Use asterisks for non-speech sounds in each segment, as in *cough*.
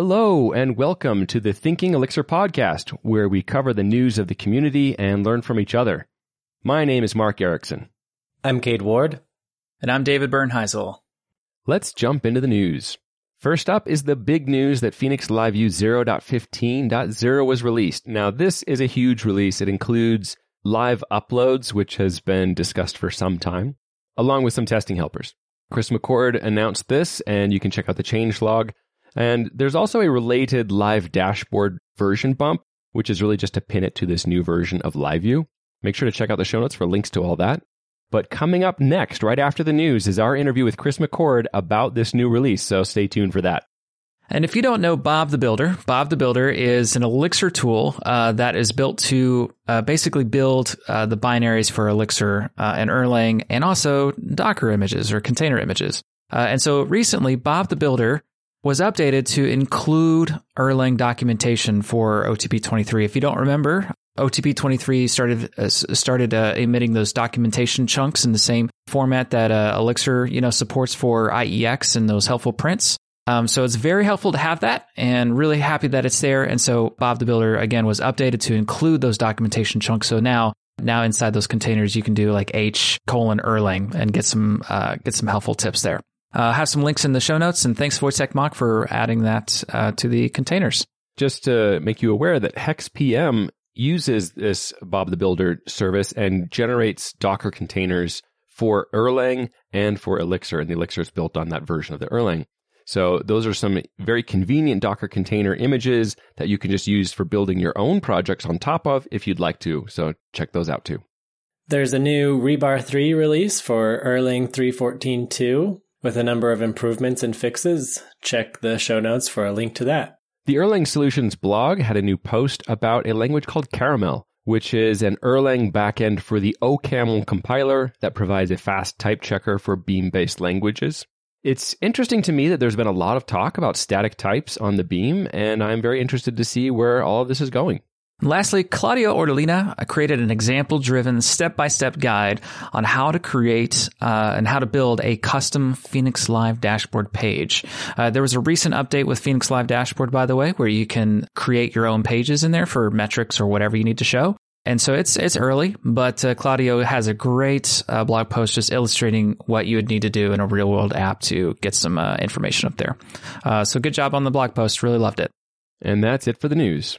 Hello and welcome to the Thinking Elixir podcast, where we cover the news of the community and learn from each other. My name is Mark Ericksen. I'm Cade Ward. And I'm David Bernheisel. Let's jump into the news. First up is the big news that Phoenix LiveView 0.15.0 was released. Now, this is a huge release. It includes live uploads, which has been discussed for some time, along with some testing helpers. Chris McCord announced this, and you can check out the changelog. And there's also a related live dashboard version bump, which is really just to pin it to this new version of LiveView. Make sure to check out the show notes for links to all that. But coming up next, right after the news, is our interview with Chris McCord about this new release. So stay tuned for that. And if you don't know Bob the Builder, Bob the Builder is an Elixir tool uh, that is built to uh, basically build uh, the binaries for Elixir uh, and Erlang and also Docker images or container images. Uh, and so recently, Bob the Builder was updated to include Erlang documentation for OTP 23. If you don't remember, OTP 23 started uh, started uh, emitting those documentation chunks in the same format that uh, Elixir you know supports for IEX and those helpful prints. Um, so it's very helpful to have that, and really happy that it's there. And so Bob the Builder again was updated to include those documentation chunks. So now now inside those containers you can do like H colon Erlang and get some uh, get some helpful tips there. Uh, have some links in the show notes, and thanks Wojtek Mach, for adding that uh, to the containers. Just to make you aware that Hex PM uses this Bob the Builder service and generates Docker containers for Erlang and for Elixir, and the Elixir is built on that version of the Erlang. So those are some very convenient Docker container images that you can just use for building your own projects on top of if you'd like to. So check those out too. There's a new Rebar 3 release for Erlang 3.14.2 with a number of improvements and fixes. Check the show notes for a link to that. The Erlang Solutions blog had a new post about a language called Caramel, which is an Erlang backend for the OCaml compiler that provides a fast type checker for Beam based languages. It's interesting to me that there's been a lot of talk about static types on the Beam, and I'm very interested to see where all of this is going. Lastly, Claudio Ortolina created an example driven step by step guide on how to create uh, and how to build a custom Phoenix Live dashboard page. Uh, there was a recent update with Phoenix Live dashboard, by the way, where you can create your own pages in there for metrics or whatever you need to show. And so it's it's early, but uh, Claudio has a great uh, blog post just illustrating what you would need to do in a real world app to get some uh, information up there. Uh, so good job on the blog post. Really loved it. And that's it for the news.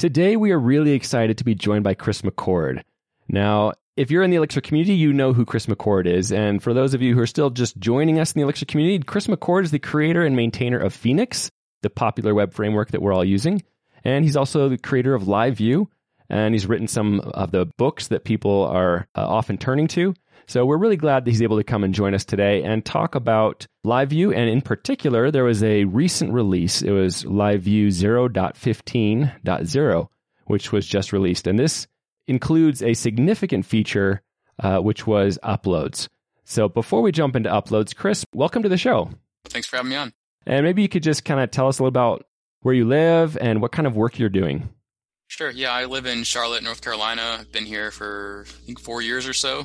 Today, we are really excited to be joined by Chris McCord. Now, if you're in the Elixir community, you know who Chris McCord is. And for those of you who are still just joining us in the Elixir community, Chris McCord is the creator and maintainer of Phoenix, the popular web framework that we're all using. And he's also the creator of LiveView. And he's written some of the books that people are uh, often turning to. So we're really glad that he's able to come and join us today and talk about LiveView. And in particular, there was a recent release. It was LiveView 0.15.0, which was just released. And this includes a significant feature, uh, which was uploads. So before we jump into uploads, Chris, welcome to the show. Thanks for having me on. And maybe you could just kind of tell us a little about where you live and what kind of work you're doing. Sure. Yeah, I live in Charlotte, North Carolina. I've been here for I think four years or so.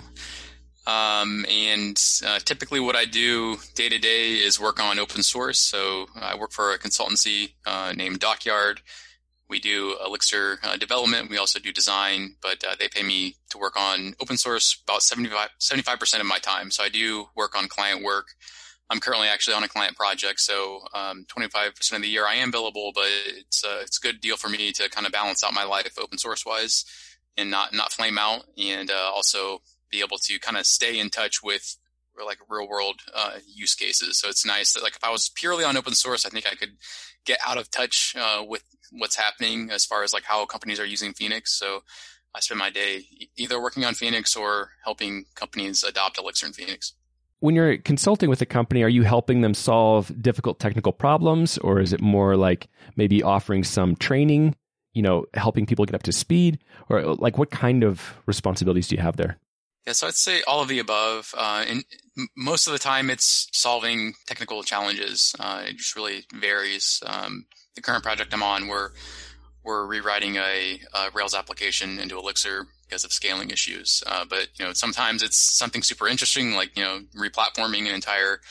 Um, and uh, typically, what I do day to day is work on open source. So I work for a consultancy uh, named Dockyard. We do Elixir uh, development. We also do design, but uh, they pay me to work on open source about 75 percent of my time. So I do work on client work. I'm currently actually on a client project, so um, 25% of the year I am billable, but it's a, it's a good deal for me to kind of balance out my life open source wise and not not flame out, and uh, also be able to kind of stay in touch with like real world uh, use cases. So it's nice that like if I was purely on open source, I think I could get out of touch uh, with what's happening as far as like how companies are using Phoenix. So I spend my day either working on Phoenix or helping companies adopt Elixir and Phoenix. When you're consulting with a company, are you helping them solve difficult technical problems, or is it more like maybe offering some training? You know, helping people get up to speed, or like what kind of responsibilities do you have there? Yeah, so I'd say all of the above. Uh, and most of the time, it's solving technical challenges. Uh, it just really varies. Um, the current project I'm on, we're we're rewriting a, a, Rails application into Elixir because of scaling issues. Uh, but you know, sometimes it's something super interesting, like you know, replatforming an entire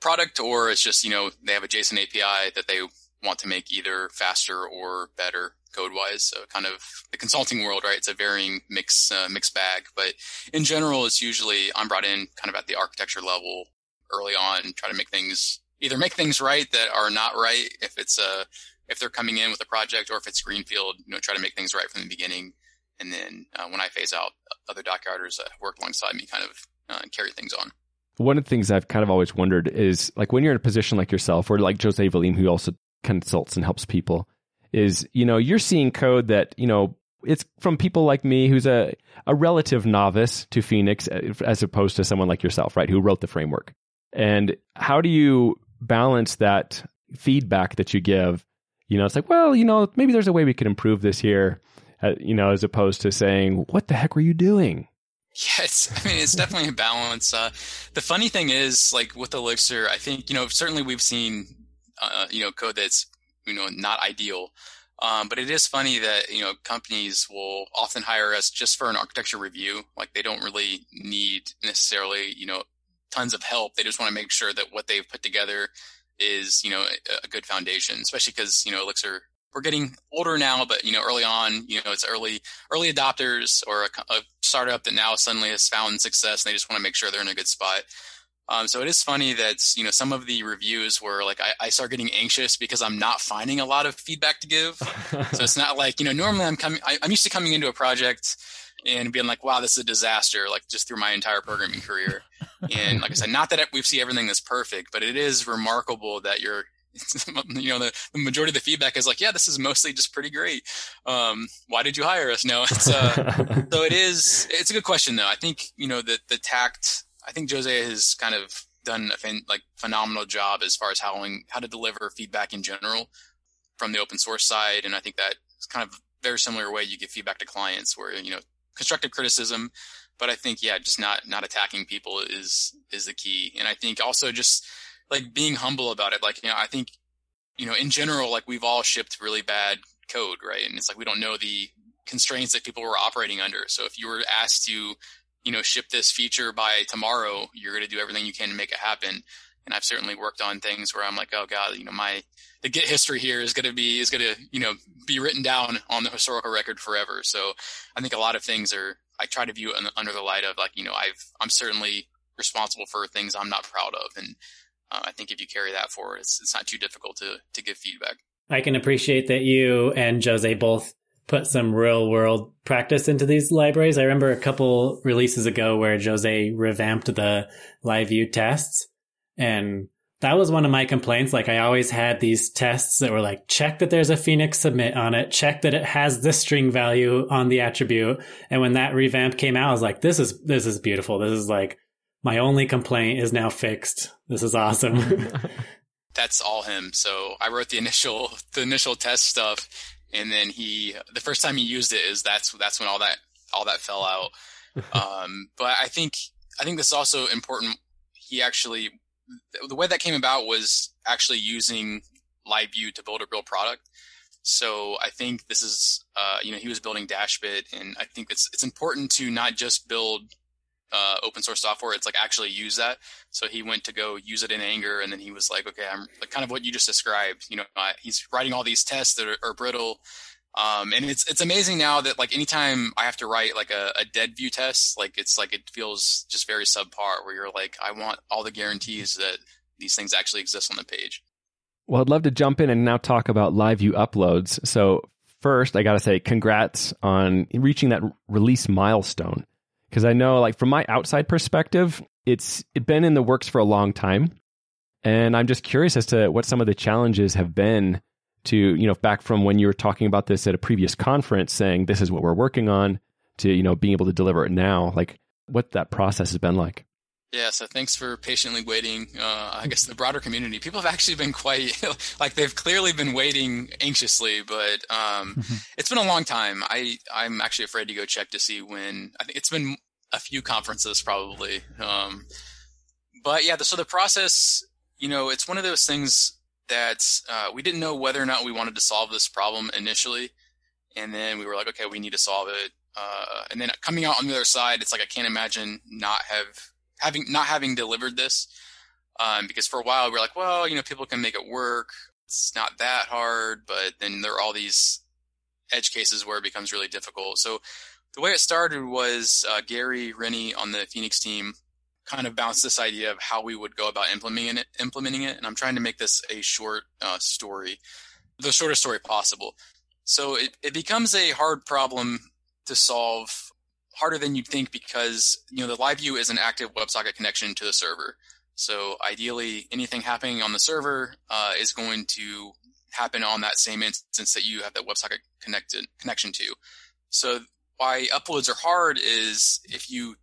product, or it's just you know they have a JSON API that they want to make either faster or better code wise. So kind of the consulting world, right? It's a varying mix, uh, mixed bag, but in general, it's usually I'm brought in kind of at the architecture level early on, try to make things either make things right that are not right if it's a, if they're coming in with a project or if it's greenfield, you know, try to make things right from the beginning. And then uh, when I phase out, other Dockyarders that work alongside me kind of uh, carry things on. One of the things I've kind of always wondered is like when you're in a position like yourself or like Jose Valim, who also consults and helps people, is, you know, you're seeing code that, you know, it's from people like me who's a, a relative novice to Phoenix as opposed to someone like yourself, right, who wrote the framework. And how do you balance that feedback that you give? You know, it's like, well, you know, maybe there's a way we could improve this here, uh, you know, as opposed to saying, what the heck were you doing? Yes, *laughs* I mean, it's definitely a balance. Uh, the funny thing is, like with Elixir, I think, you know, certainly we've seen, uh, you know, code that's, you know, not ideal. Um, but it is funny that, you know, companies will often hire us just for an architecture review. Like they don't really need necessarily, you know, tons of help. They just want to make sure that what they've put together is, you know, a, a good foundation, especially because, you know, Elixir we're getting older now, but you know, early on, you know, it's early early adopters or a, a startup that now suddenly has found success, and they just want to make sure they're in a good spot. Um, so it is funny that you know some of the reviews were like I, I start getting anxious because I'm not finding a lot of feedback to give. so it's not like you know normally I'm coming I, I'm used to coming into a project and being like wow this is a disaster like just through my entire programming career. and like I said, not that we see everything that's perfect, but it is remarkable that you're *laughs* you know, the, the, majority of the feedback is like, yeah, this is mostly just pretty great. Um, why did you hire us? No, it's, uh, *laughs* so it is, it's a good question though. I think, you know, the, the tact, I think Jose has kind of done a like phenomenal job as far as how, how to deliver feedback in general from the open source side. And I think that kind of very similar way you give feedback to clients where, you know, constructive criticism, but I think, yeah, just not, not attacking people is, is the key. And I think also just, like being humble about it. Like, you know, I think, you know, in general, like we've all shipped really bad code, right? And it's like we don't know the constraints that people were operating under. So if you were asked to, you know, ship this feature by tomorrow, you're going to do everything you can to make it happen. And I've certainly worked on things where I'm like, oh God, you know, my, the Git history here is going to be, is going to, you know, be written down on the historical record forever. So I think a lot of things are, I try to view it under the light of like, you know, I've, I'm certainly responsible for things I'm not proud of. And uh, I think if you carry that forward, it's, it's not too difficult to, to give feedback. I can appreciate that you and Jose both put some real world practice into these libraries. I remember a couple releases ago where Jose revamped the live view tests and that was one of my complaints. Like I always had these tests that were like, check that there's a Phoenix submit on it, check that it has this string value on the attribute. And when that revamp came out, I was like, this is, this is beautiful. This is like my only complaint is now fixed. This is awesome. *laughs* *laughs* That's all him. So I wrote the initial the initial test stuff, and then he the first time he used it is that's that's when all that all that fell out. *laughs* Um, but I think I think this is also important. He actually the way that came about was actually using LiveView to build a real product. So I think this is, uh, you know, he was building Dashbit, and I think it's it's important to not just build uh, open source software. It's like actually use that. So he went to go use it in anger, and then he was like, okay, I'm like kind of what you just described. You know, he's writing all these tests that are, are brittle. Um, and it's it's amazing now that like anytime I have to write like a, a dead view test, like it's like it feels just very subpar. Where you're like, I want all the guarantees that these things actually exist on the page. Well, I'd love to jump in and now talk about live view uploads. So first, I got to say, congrats on reaching that release milestone because I know, like, from my outside perspective, it's it been in the works for a long time, and I'm just curious as to what some of the challenges have been to you know back from when you were talking about this at a previous conference, saying this is what we're working on, to you know being able to deliver it now, like what that process has been like. Yeah, so thanks for patiently waiting. Uh, I guess the broader community, people have actually been quite *laughs* like they've clearly been waiting anxiously, but um, mm-hmm. it's been a long time. I I'm actually afraid to go check to see when. I think it's been a few conferences probably. Um, but yeah, the, so the process, you know, it's one of those things that uh, we didn't know whether or not we wanted to solve this problem initially, and then we were like, okay, we need to solve it. Uh, and then coming out on the other side, it's like I can't imagine not have having not having delivered this. Um, because for a while we are like, well, you know, people can make it work. It's not that hard, but then there are all these edge cases where it becomes really difficult. So the way it started was uh, Gary Rennie on the Phoenix team kind of bounced this idea of how we would go about implementing it. Implementing it, and I'm trying to make this a short uh, story, the shortest story possible. So it, it becomes a hard problem to solve, harder than you'd think because you know the live view is an active WebSocket connection to the server. So ideally, anything happening on the server uh, is going to happen on that same instance that you have that WebSocket connected connection to. So why uploads are hard is if you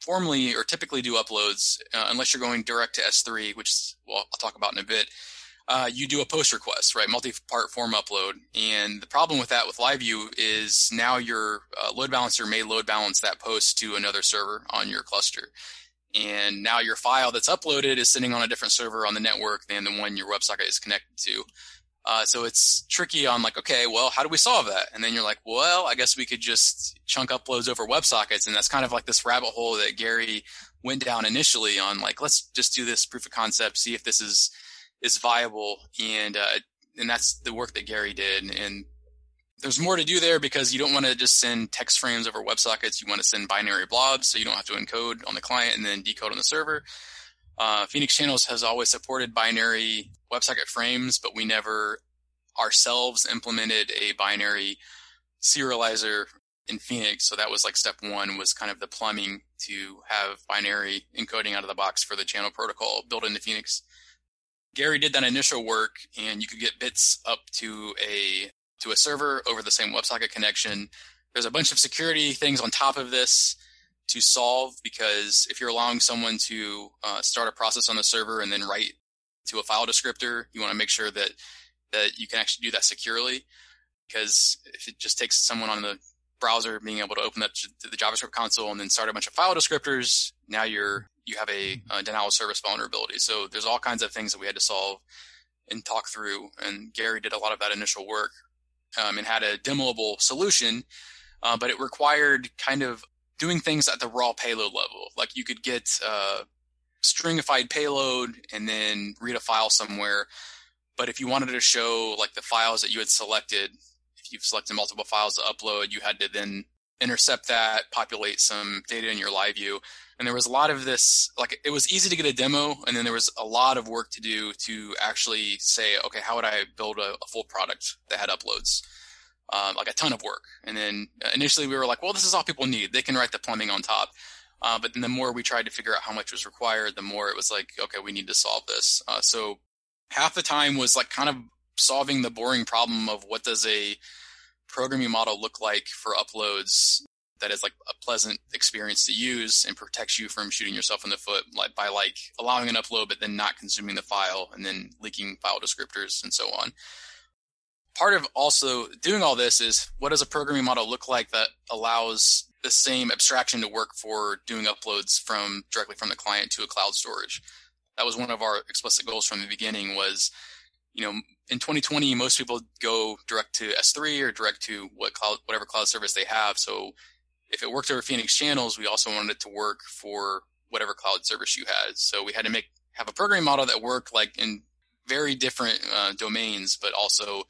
formally or typically do uploads, uh, unless you're going direct to S3, which well, I'll talk about in a bit, uh, you do a post request, right? Multi-part form upload. And the problem with that with LiveView is now your uh, load balancer may load balance that post to another server on your cluster. And now your file that's uploaded is sitting on a different server on the network than the one your WebSocket is connected to. Uh, so it's tricky on like, okay, well, how do we solve that? And then you're like, well, I guess we could just chunk uploads over WebSockets. And that's kind of like this rabbit hole that Gary went down initially on like, let's just do this proof of concept, see if this is, is viable. And, uh, and that's the work that Gary did. And there's more to do there because you don't want to just send text frames over WebSockets. You want to send binary blobs so you don't have to encode on the client and then decode on the server. Uh, Phoenix Channels has always supported binary WebSocket frames, but we never ourselves implemented a binary serializer in Phoenix. So that was like step one was kind of the plumbing to have binary encoding out of the box for the channel protocol built into Phoenix. Gary did that initial work and you could get bits up to a to a server over the same WebSocket connection. There's a bunch of security things on top of this to solve because if you're allowing someone to uh, start a process on the server and then write to a file descriptor, you want to make sure that that you can actually do that securely. Because if it just takes someone on the browser being able to open up the JavaScript console and then start a bunch of file descriptors, now you're you have a, a denial of service vulnerability. So there's all kinds of things that we had to solve and talk through. And Gary did a lot of that initial work um, and had a demoable solution, uh, but it required kind of doing things at the raw payload level. Like you could get uh, stringified payload and then read a file somewhere. But if you wanted to show like the files that you had selected, you've selected multiple files to upload, you had to then intercept that, populate some data in your live view. And there was a lot of this, like it was easy to get a demo, and then there was a lot of work to do to actually say, okay, how would I build a, a full product that had uploads? um, like a ton of work. And then uh, initially we were like, well, this is all people need. They can write the plumbing on top. Uh, but then the more we tried to figure out how much was required, the more it was like, okay, we need to solve this. Uh, so half the time was like kind of solving the boring problem of what does a programming model look like for uploads that is like a pleasant experience to use and protects you from shooting yourself in the foot like by like allowing an upload but then not consuming the file and then leaking file descriptors and so on part of also doing all this is what does a programming model look like that allows the same abstraction to work for doing uploads from directly from the client to a cloud storage. That was one of our explicit goals from the beginning was, you know, in 2020, most people go direct to S3 or direct to what cloud, whatever cloud service they have. So if it worked over Phoenix channels, we also wanted it to work for whatever cloud service you had. So we had to make, have a programming model that worked like in very different uh, domains, but also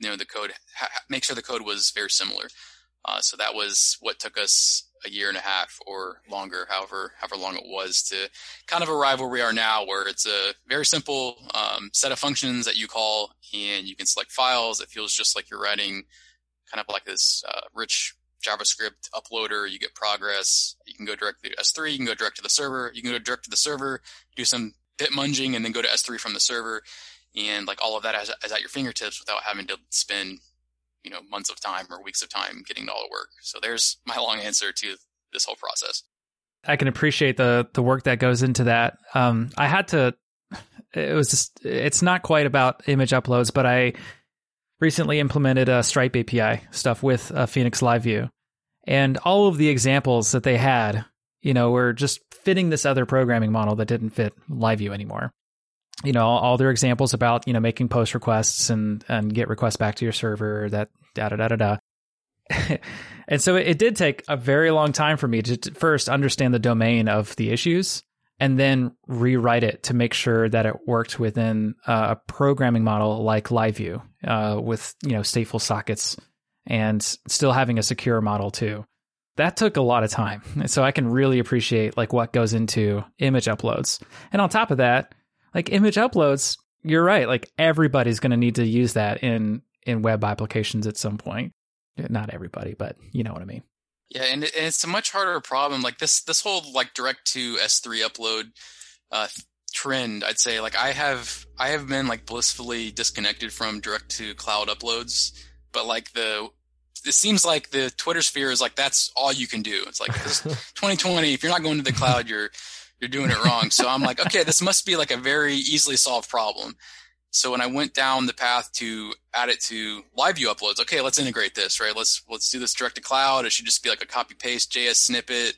you know the code ha- make sure the code was very similar. Uh, so that was what took us a year and a half or longer, however however long it was to kind of arrive where we are now, where it's a very simple um, set of functions that you call, and you can select files. It feels just like you're writing kind of like this uh, rich JavaScript uploader. You get progress. You can go directly to S3. You can go direct to the server. You can go direct to the server, do some bit munging, and then go to S3 from the server and like all of that is, is at your fingertips without having to spend you know months of time or weeks of time getting all to work. So there's my *laughs* long answer to this whole process. I can appreciate the the work that goes into that. Um, I had to. It was just. It's not quite about image uploads, but I recently implemented a Stripe API stuff with a Phoenix Live View, and all of the examples that they had, you know, were just fitting this other programming model that didn't fit Live View anymore you know all their examples about you know making post requests and and get requests back to your server that da da da da da *laughs* and so it, it, did take a very long time for me to, first understand the domain of the issues and then rewrite it to make sure that it worked within a programming model like LiveView uh, with you know stateful sockets and still having a secure model too. That took a lot of time, *laughs* so I can really appreciate like what goes into image uploads. And on top of that, like image uploads, you're right. Like everybody's going to need to use that in in web applications at some point. Not everybody, but you know what I mean. Yeah, and, and it's a much harder problem. Like this, this whole like direct to S3 upload uh, trend, I'd say. Like I have, I have been like blissfully disconnected from direct to cloud uploads, but like the, it seems like the Twitter sphere is like that's all you can do. It's like 2020. *laughs* If you're not going to the cloud, you're you're doing it wrong. So I'm like, okay, this must be like a very easily solved problem. So when I went down the path to add it to live view uploads, okay, let's integrate this, right? Let's let's do this direct to cloud. It should just be like a copy paste JS snippet.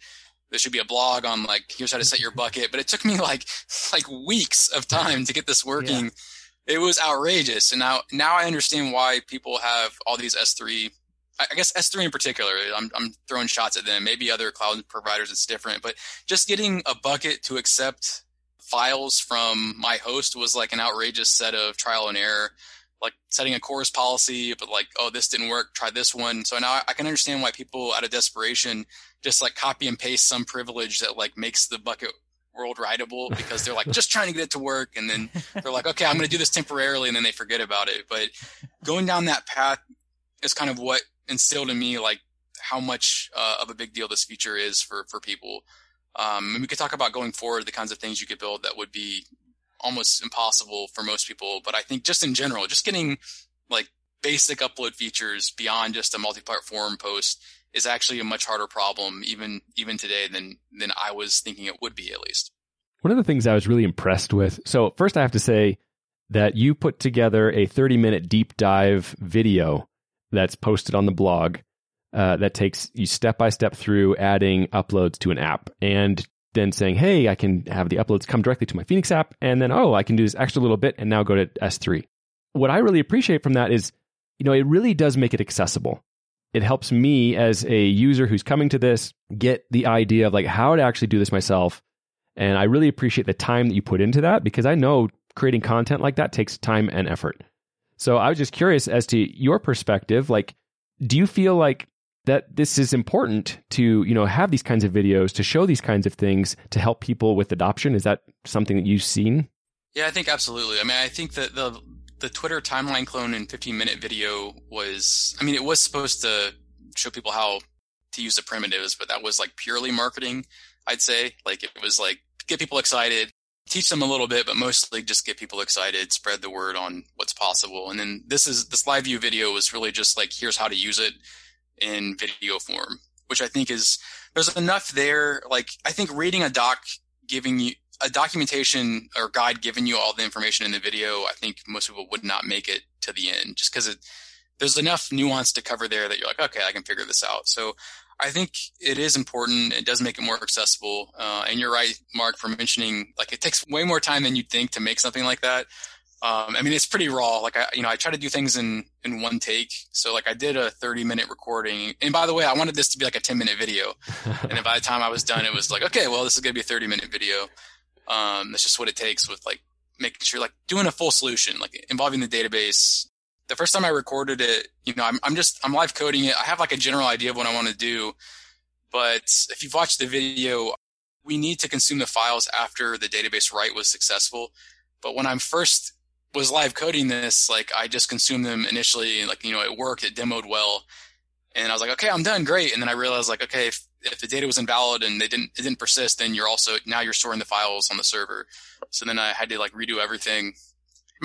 There should be a blog on like here's how to set your bucket. But it took me like *laughs* like weeks of time to get this working. Yeah. It was outrageous. And now now I understand why people have all these S3 I guess S3 in particular, I'm, I'm throwing shots at them. Maybe other cloud providers, it's different, but just getting a bucket to accept files from my host was like an outrageous set of trial and error. Like setting a CORS policy but like oh this didn't work try this one. So now i can understand why people out of desperation just like copy and paste some privilege that like makes the bucket world writable *laughs* because they're like just trying to get it to work. And then they're like okay i'm going to do this temporarily and then they forget about it. But going down that path is kind of what instilled in me like how much uh, of a big deal this feature is for for people um, and we could talk about going forward the kinds of things you could build that would be almost impossible for most people. But I think just in general, just getting like basic upload features beyond just a multi-part form post is actually a much harder problem even even today than than I was thinking it would be at least. One of the things I was really impressed with. So first I have to say that you put together a 30 minute deep dive video that's posted on the blog uh, that takes you step by step through adding uploads to an app and then saying, hey, I can have the uploads come directly to my Phoenix app. And then, oh, I can do this extra little bit and now go to S3. What I really appreciate from that is, you know, it really does make it accessible. It helps me as a user who's coming to this get the idea of like how to actually do this myself. And I really appreciate the time that you put into that because I know creating content like that takes time and effort. So I was just curious as to your perspective. Like, do you feel like that this is important to you know have these kinds of videos to show these kinds of things to help people with adoption? Is that something that you've seen? Yeah i think absolutely. I mean i think that the the twitter timeline clone in 15 minute video was i mean it was supposed to show people how to use the primitives but that was like purely marketing i'd say. Like it was like get people excited teach them a little bit but mostly just get people excited spread the word on what's possible and then this is this live view video was really just like here's how to use it in video form, which I think is there's enough there. Like I think reading a doc giving you a documentation or guide giving you all the information in the video, I think most people would not make it to the end just because there's enough nuance to cover there that you're like, okay, I can figure this out. So I think it is important. It does make it more accessible. Uh, and you're right, Mark, for mentioning like it takes way more time than you'd think to make something like that. Um, I mean, it's pretty raw. Like I, you know, I try to do things in, in one take. So like I did a 30 minute recording. And by the way, I wanted this to be like a 10 minute video. *laughs* and then by the time I was done, it was like, okay, well, this is going to be a 30 minute video. Um, that's just what it takes with like making sure like doing a full solution, like involving the database. The first time I recorded it, you know, I'm, I'm just, I'm live coding it. I have like a general idea of what I want to do. But if you've watched the video, we need to consume the files after the database write was successful. But when I'm first was live coding this, like I just consumed them initially, and like you know it worked, it demoed well, and I was like, okay, I'm done, great. And then I realized like, okay, if, if the data was invalid and they didn't it didn't persist, then you're also now you're storing the files on the server. So then I had to like redo everything.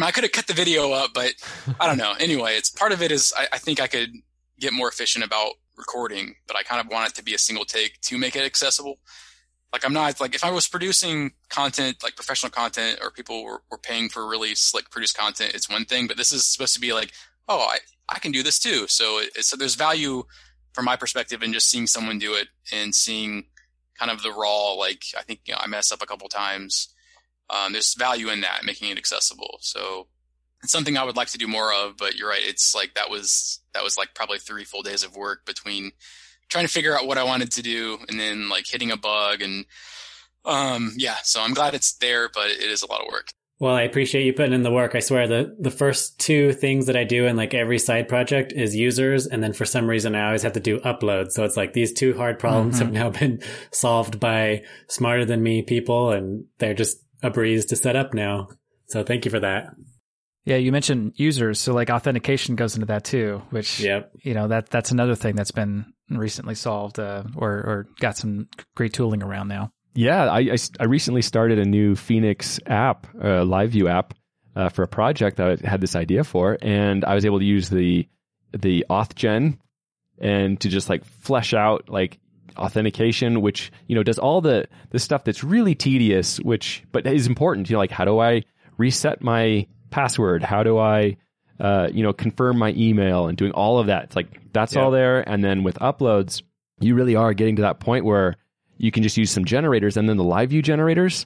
I, could have cut the video up, but I don't know. Anyway, it's part of it is I, I think I could get more efficient about recording, but I kind of want it to be a single take to make it accessible like I'm not like if I was producing content like professional content or people were, were paying for really slick produced content, it's one thing. But this is supposed to be like, oh, I, I can do this too. So it, so there's value from my perspective in just seeing someone do it and seeing kind of the raw. Like I think you know, I messed up a couple times. Um, there's value in that, making it accessible. So it's something I would like to do more of. But you're right. It's like that was that was like probably three full days of work between trying to figure out what I wanted to do and then like hitting a bug and Um, yeah, so I'm glad it's there, but it is a lot of work. Well, I appreciate you putting in the work. I swear the the first two things that I do in like every side project is users, and then for some reason I always have to do uploads. So it's like these two hard problems mm-hmm. have now been solved by smarter than me people, and they're just a breeze to set up now. So thank you for that. Yeah, you mentioned users, so like authentication goes into that too, which yep. you know that that's another thing that's been recently solved uh, or or got some great tooling around now. Yeah, I, I, I recently started a new Phoenix app, a live view app, uh, for a project that I had this idea for, and I was able to use the the AuthGen and to just like flesh out like authentication, which you know does all the the stuff that's really tedious, which but is important. You know, like how do I reset my password? How do I uh, you know confirm my email and doing all of that? It's like that's yeah. all there, and then with uploads, you really are getting to that point where you can just use some generators and then the live view generators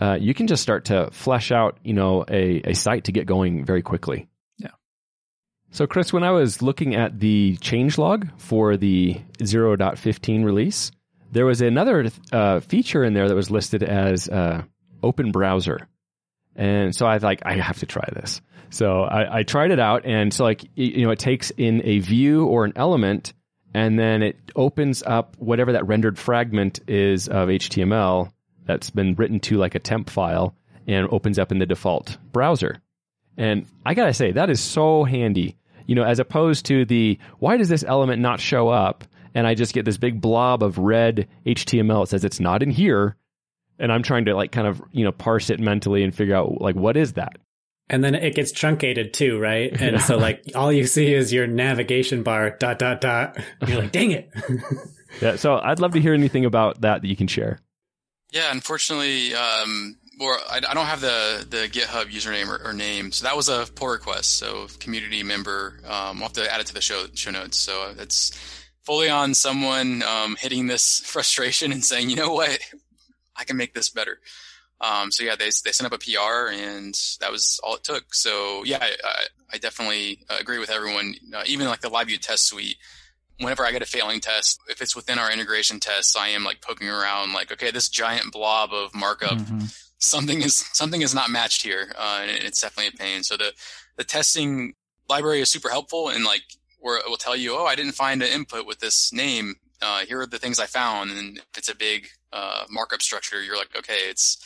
uh, you can just start to flesh out you know a, a site to get going very quickly so chris when i was looking at the changelog for the 0.15 release there was another uh, feature in there that was listed as uh, open browser and so i like i have to try this so I, I tried it out and so like you know it takes in a view or an element and then it opens up whatever that rendered fragment is of HTML that's been written to like a temp file and opens up in the default browser. And I gotta say, that is so handy. You know, as opposed to the why does this element not show up? And I just get this big blob of red HTML. It says it's not in here. And I'm trying to like kind of, you know, parse it mentally and figure out like what is that? And then it gets truncated too, right? And yeah. so *laughs* like all you see is your navigation bar dot dot dot. You're like, dang it. *laughs* yeah. So I'd love to hear anything about that that you can share. Yeah, unfortunately, um, or I, I, don't have the the GitHub username or, or, name, so that was a pull request. So community member, um, I'll have to add it to the show show notes. So it's fully on someone um, hitting this *laughs* frustration and saying, you know what, I can make this better. Um, so yeah, they they sent up a PR, and that was all it took. So yeah, I, I definitely agree with everyone. Uh, even like the LiveView test suite, whenever I get a failing test, if it's within our integration tests, I am like poking around, like, okay, this giant blob of markup, mm-hmm. Something is something is not matched here, uh, and it's definitely a pain. So the the testing library is super helpful, and like where it will tell you, oh, I didn't find an input with this name. Uh, here are the things I found, and if it's a big uh, markup structure, you're like, okay, it's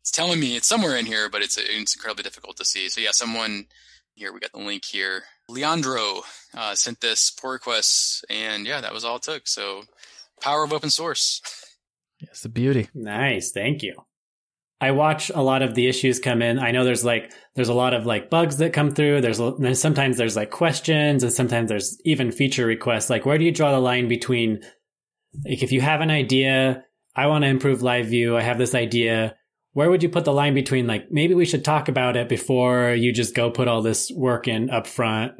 it's telling me it's somewhere in here, but it's it's incredibly difficult to see. So yeah, someone here we got the link here. Leandro uh, sent this pull request, and yeah, that was all it took. So power of open source. Yes, the beauty. Nice, thank you. I watch a lot of the issues come in. I know there's like there's a lot of like bugs that come through. There's, there's sometimes there's like questions, and sometimes there's even feature requests. Like, where do you draw the line between like if you have an idea, I want to improve live view, I have this idea where would you put the line between like maybe we should talk about it before you just go put all this work in up front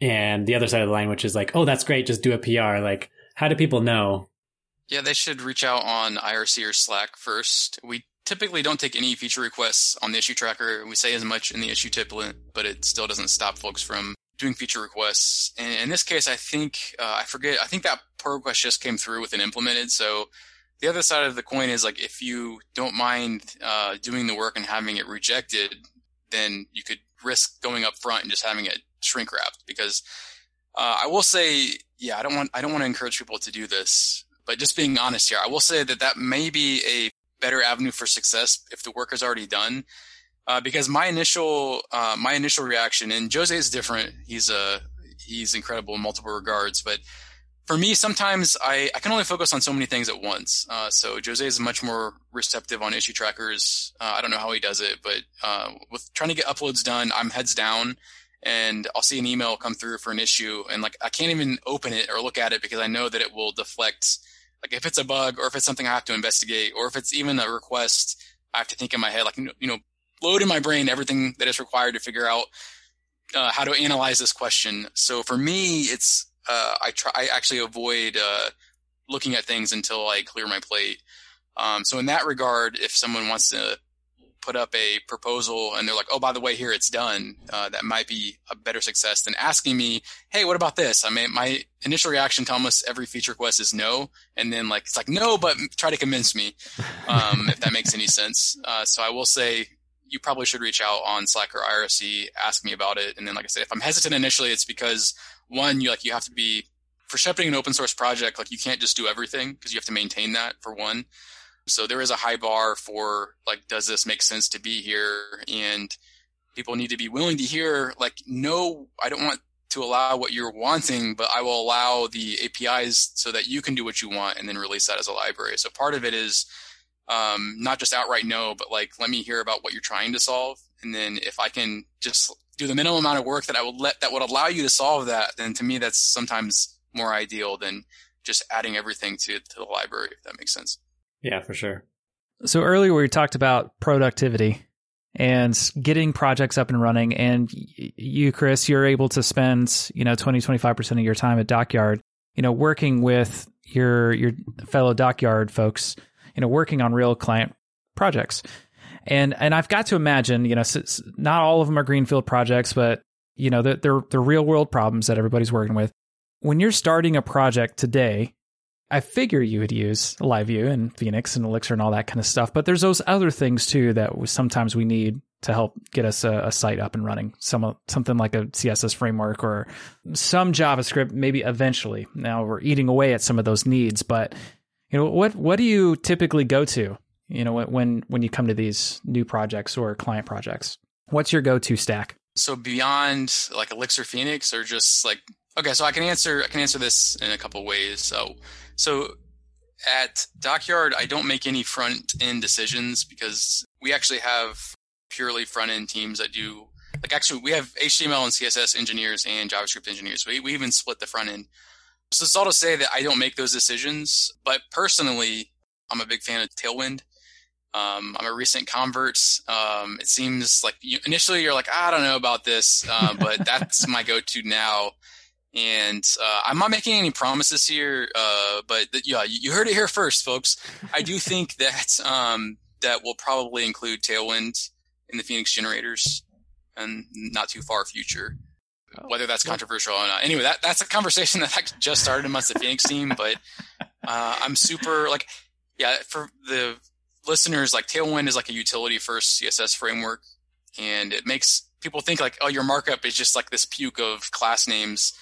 and the other side of the line which is like oh that's great just do a pr like how do people know yeah they should reach out on irc or slack first we typically don't take any feature requests on the issue tracker we say as much in the issue template but it still doesn't stop folks from doing feature requests and in this case i think uh, i forget i think that pull request just came through with an implemented so the other side of the coin is like if you don't mind uh, doing the work and having it rejected, then you could risk going up front and just having it shrink wrapped. Because uh, I will say, yeah, I don't want I don't want to encourage people to do this, but just being honest here, I will say that that may be a better avenue for success if the work is already done. Uh, because my initial uh, my initial reaction, and Jose is different. He's a he's incredible in multiple regards, but for me, sometimes I, I can only focus on so many things at once. Uh, so Jose is much more receptive on issue trackers. Uh, I don't know how he does it, but uh, with trying to get uploads done, I'm heads down, and I'll see an email come through for an issue, and like I can't even open it or look at it because I know that it will deflect. Like if it's a bug, or if it's something I have to investigate, or if it's even a request, I have to think in my head, like you know, load in my brain everything that is required to figure out uh, how to analyze this question. So for me, it's uh, I try. I actually avoid uh, looking at things until I clear my plate. Um, so in that regard, if someone wants to put up a proposal and they're like, oh, by the way, here it's done, uh, that might be a better success than asking me, hey, what about this? I mean, my initial reaction to almost every feature request is no. And then like, it's like, no, but try to convince me, um, if that makes any sense. Uh, so I will say you probably should reach out on Slack or IRC, ask me about it. And then, like I said, if I'm hesitant initially, it's because one, you like, you have to be for shipping an open source project, like you can't just do everything because you have to maintain that for one. So there is a high bar for like, does this make sense to be here? And people need to be willing to hear like, no, I don't want to allow what you're wanting, but I will allow the APIs so that you can do what you want and then release that as a library. So part of it is um, not just outright no, but like let me hear about what you're trying to solve, and then if I can just do the minimum amount of work that I would let that would allow you to solve that, then to me that's sometimes more ideal than just adding everything to to the library. If that makes sense. Yeah, for sure. So earlier we talked about productivity and getting projects up and running and you Chris you're able to spend you know 20 25% of your time at dockyard you know working with your your fellow dockyard folks you know working on real client projects and and I've got to imagine you know not all of them are greenfield projects but you know they're they're, they're real world problems that everybody's working with when you're starting a project today I figure you would use LiveView and Phoenix and Elixir and all that kind of stuff, but there's those other things too that sometimes we need to help get us a, a, site up and running. Some something like a CSS framework or some JavaScript, maybe eventually. Now we're eating away at some of those needs, but you know what? What do you typically go to? You know when when you come to these new projects or client projects, what's your go to stack? So beyond like Elixir Phoenix, or just like okay, so I can answer I can answer this in a couple ways. So so at Dockyard, I don't make any front end decisions because we actually have purely front end teams that do like actually we have HTML and CSS engineers and JavaScript engineers. We we even split the front end. So it's all to say that I don't make those decisions, but personally, I'm a big fan of Tailwind. Um, I'm a recent convert. Um, it seems like you, initially you're like, I don't know about this, uh, but *laughs* that's my go-to now. And uh, I'm not making any promises here, uh, but th- yeah, you heard it here first, folks. I do *laughs* think that um, that will probably include Tailwind in the Phoenix generators, and not too far future. Oh, Whether that's controversial or not. Anyway, that that's a conversation *laughs* that I just started amongst the Phoenix team, but *laughs* uh, I'm super like, yeah, for the listeners, like Tailwind is like a utility first CSS framework, and it makes people think like, oh, your markup is just like this puke of class names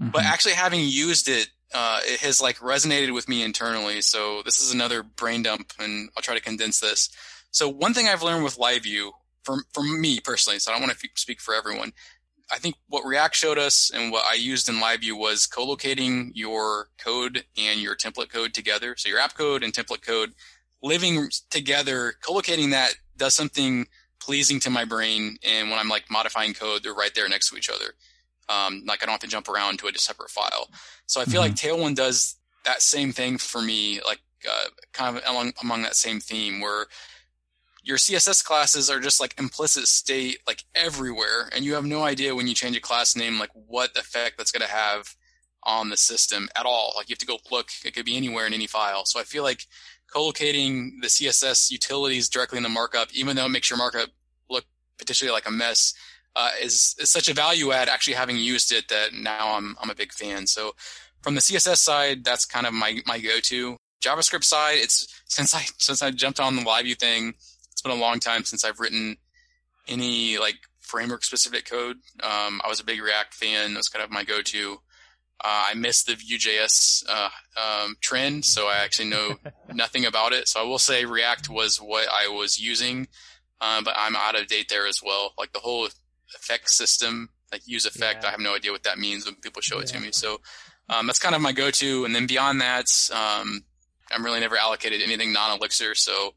Mm-hmm. But actually having used it, uh, it has like resonated with me internally. So this is another brain dump and I'll try to condense this. So one thing I've learned with LiveView for, for me personally, so I don't want to speak for everyone. I think what React showed us and what I used in LiveView was co-locating your code and your template code together. So your app code and template code living together, co-locating that does something pleasing to my brain. And when I'm like modifying code, they're right there next to each other. Um, like I don't have to jump around to a separate file. So I feel mm-hmm. like Tailwind does that same thing for me, like uh, kind of along among that same theme where your CSS classes are just like implicit state like everywhere, and you have no idea when you change a class name like what effect that's going to have on the system at all. Like you have to go look; it could be anywhere in any file. So I feel like co-locating the CSS utilities directly in the markup, even though it makes your markup look potentially like a mess, uh, is is such a value add. Actually, having used it, that now I'm I'm a big fan. So from the CSS side, that's kind of my my go to. JavaScript side, it's since I *laughs* since I jumped on the LiveView thing, it's been a long time since I've written any like framework specific code. Um, I was a big React fan. That's kind of my go to. Uh, I missed the Vue.js uh, um, trend, so I actually know *laughs* nothing about it. So I will say React was what I was using, uh, but I'm out of date there as well. Like the whole effect system, like use effect. Yeah. I have no idea what that means when people show it yeah. to me. So um, that's kind of my go-to. And then beyond that, um, I'm really never allocated anything non-Elixir. So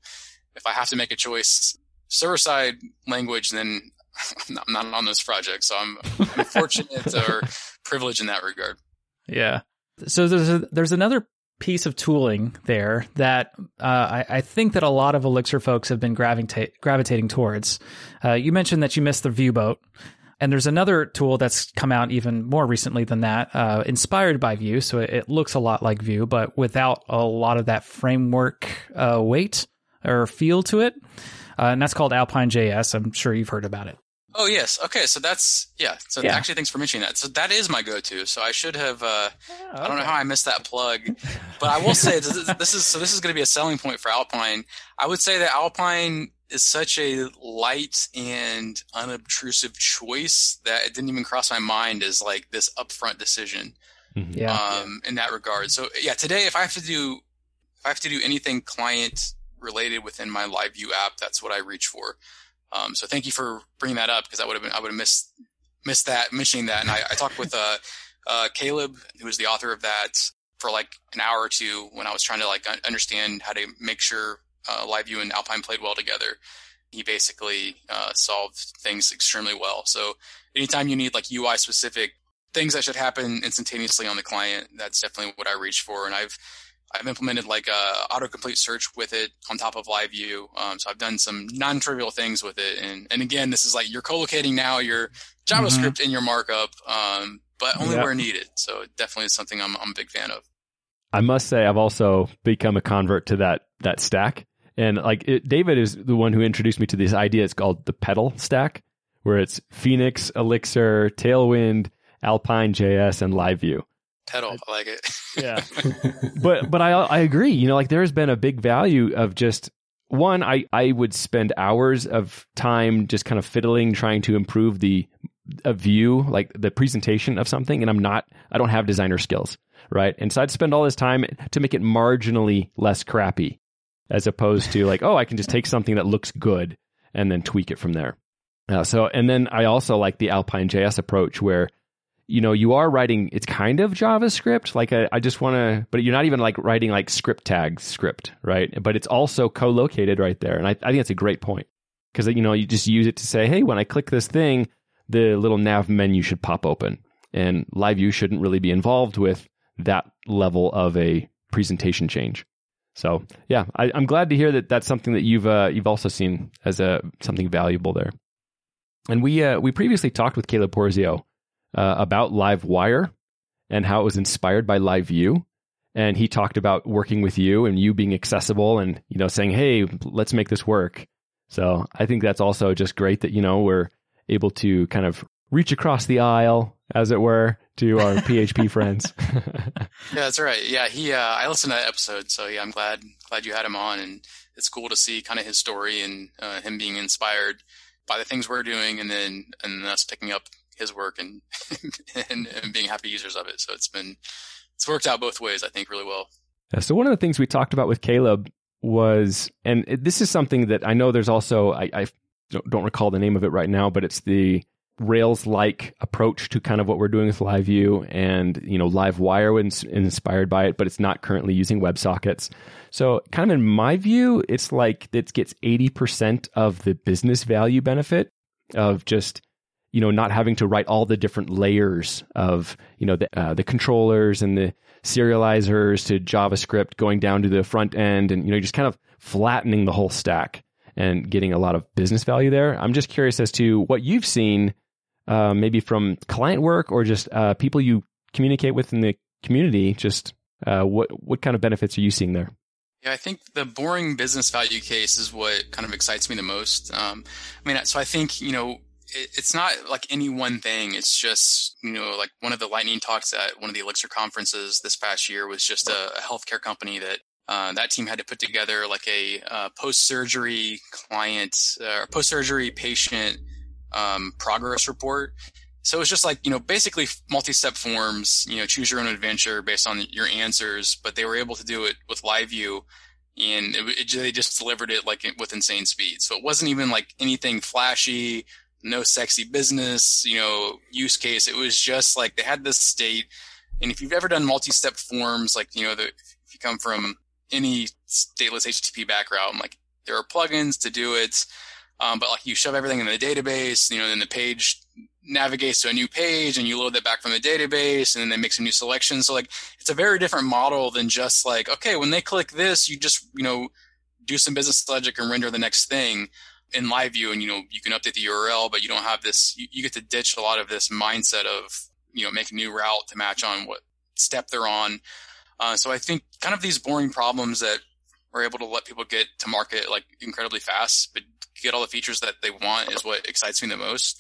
if I have to make a choice, server-side language, then *laughs* I'm not, I'm not on this project. So I'm, I'm fortunate *laughs* or privileged in that regard. Yeah. So there's a, there's another piece of tooling there that uh, I, I, think that a lot of Elixir folks have been gravita- gravitating towards. Uh, you mentioned that you missed the Vue boat. And there's another tool that's come out even more recently than that, uh, inspired by Vue. So it, it, looks a lot like Vue, but without a lot of that framework uh, weight or feel to it. uh, and that's called Alpine JS. I'm sure you've heard about it. Oh yes. Okay. So that's yeah. So Yeah. actually, thanks for mentioning that. So that is my go-to. So I should have. Uh, Oh, I don't know how I missed that plug, but I will say this is, *laughs* this is so. This is going to be a selling point for Alpine. I would say that Alpine is such a light and unobtrusive choice that it didn't even cross my mind as like this upfront decision. Mhm. Yeah. um, in that regard. So yeah, today if I have to do if I have to do anything client related within my live view app, that's what I reach for. Um, so thank you for bringing that up because I would have been I would have missed missed that mentioning that. And I, I talked with uh, uh, Caleb, who is the author of that, for like an hour or two when I was trying to like understand how to make sure uh, live view and Alpine played well together. He basically uh, solved things extremely well. So anytime you need like UI specific things that should happen instantaneously on the client, that's definitely what I reach for. And I've I've implemented like a autocomplete search with it on top of live view. Um, so I've done some non-trivial things with it. And and again, this is like you're co-locating now your JavaScript in your markup, um, but only Yep. where needed. So definitely is something I'm I'm a big fan of. I must say, I've also become a convert to that that stack. And like it, David is the one who introduced me to this idea. It's called the PETAL stack, where it's Phoenix, Elixir, Tailwind, Alpine JS, and LiveView. PETAL, I like it. *laughs* Yeah. *laughs* but but I I agree. You know, like there's been a big value of just one. I I would spend hours of time just kind of fiddling, trying to improve the a view, like the presentation of something, and I'm not. I don't have designer skills, right? And so I'd spend all this time to make it marginally less crappy, as opposed to like, oh, I can just take something that looks good and then tweak it from there. Uh, so, and then I also like the Alpine JS approach where you know, you are writing, it's kind of JavaScript. Like, I, I just want to, but you're not even like writing like script tag script, right? But it's also co located right there. And I, I think that's a great point because, you know, you just use it to say, hey, when I click this thing, the little nav menu should pop open. And live view shouldn't really be involved with that level of a presentation change. So yeah, I, I'm glad to hear that that's something that you've uh, you've also seen as a something valuable there. And we uh, we previously talked with Caleb Porzio uh, about LiveWire and how it was inspired by LiveView. And he talked about working with you and you being accessible and you know saying, "Hey, let's make this work." So I think that's also just great that you know we're able to kind of reach across the aisle, as it were, to our *laughs* PHP friends. *laughs* Yeah, that's right. Yeah, he. Uh, I listened to that episode, so yeah, I'm glad glad you had him on, and it's cool to see kind of his story and uh, him being inspired by the things we're doing, and then and us picking up his work and, *laughs* and and being happy users of it. So it's been it's worked out both ways, I think, really well. So one of the things we talked about with Caleb was, and this is something that I know there's also, I, I don't, recall the name of it right now, but it's the Rails-like approach to kind of what we're doing with LiveView and, you know, LiveWire was inspired by it, but it's not currently using WebSockets. So kind of in my view, it's like it gets 80% of the business value benefit of just, you know, not having to write all the different layers of, you know, the, uh, the controllers and the serializers to JavaScript going down to the front end and, you know, just kind of flattening the whole stack and getting a lot of business value there. I'm just curious as to what you've seen, uh, maybe from client work or just uh, people you communicate with in the community. Just uh, what what kind of benefits are you seeing there? Yeah, I think the boring business value case is what kind of excites me the most. Um, I mean, so I think, you know, it, it's not like any one thing. It's just, you know, like one of the lightning talks at one of the Elixir conferences this past year was just a, a healthcare company that uh, that team had to put together like a uh, post-surgery client uh, or post-surgery patient um, progress report. So it's just like, you know, basically multi-step forms, you know, choose your own adventure based on your answers, but they were able to do it with LiveView and it, it, they just delivered it like with insane speed. So it wasn't even like anything flashy, no sexy business, you know, use case. It was just like they had this state. And if you've ever done multi-step forms, like, you know, the, if you come from any stateless HTTP background, like there are plugins to do it. Um, but like you shove everything in the database, you know, then the page navigates to a new page and you load that back from the database and then they make some new selections. So like it's a very different model than just like, okay, when they click this, you just, you know, do some business logic and render the next thing in live view and, you know, you can update the URL, but you don't have this, you, you get to ditch a lot of this mindset of, you know, make a new route to match on what step they're on. Uh, so I think kind of these boring problems that we're able to let people get to market like incredibly fast, but get all the features that they want is what excites me the most.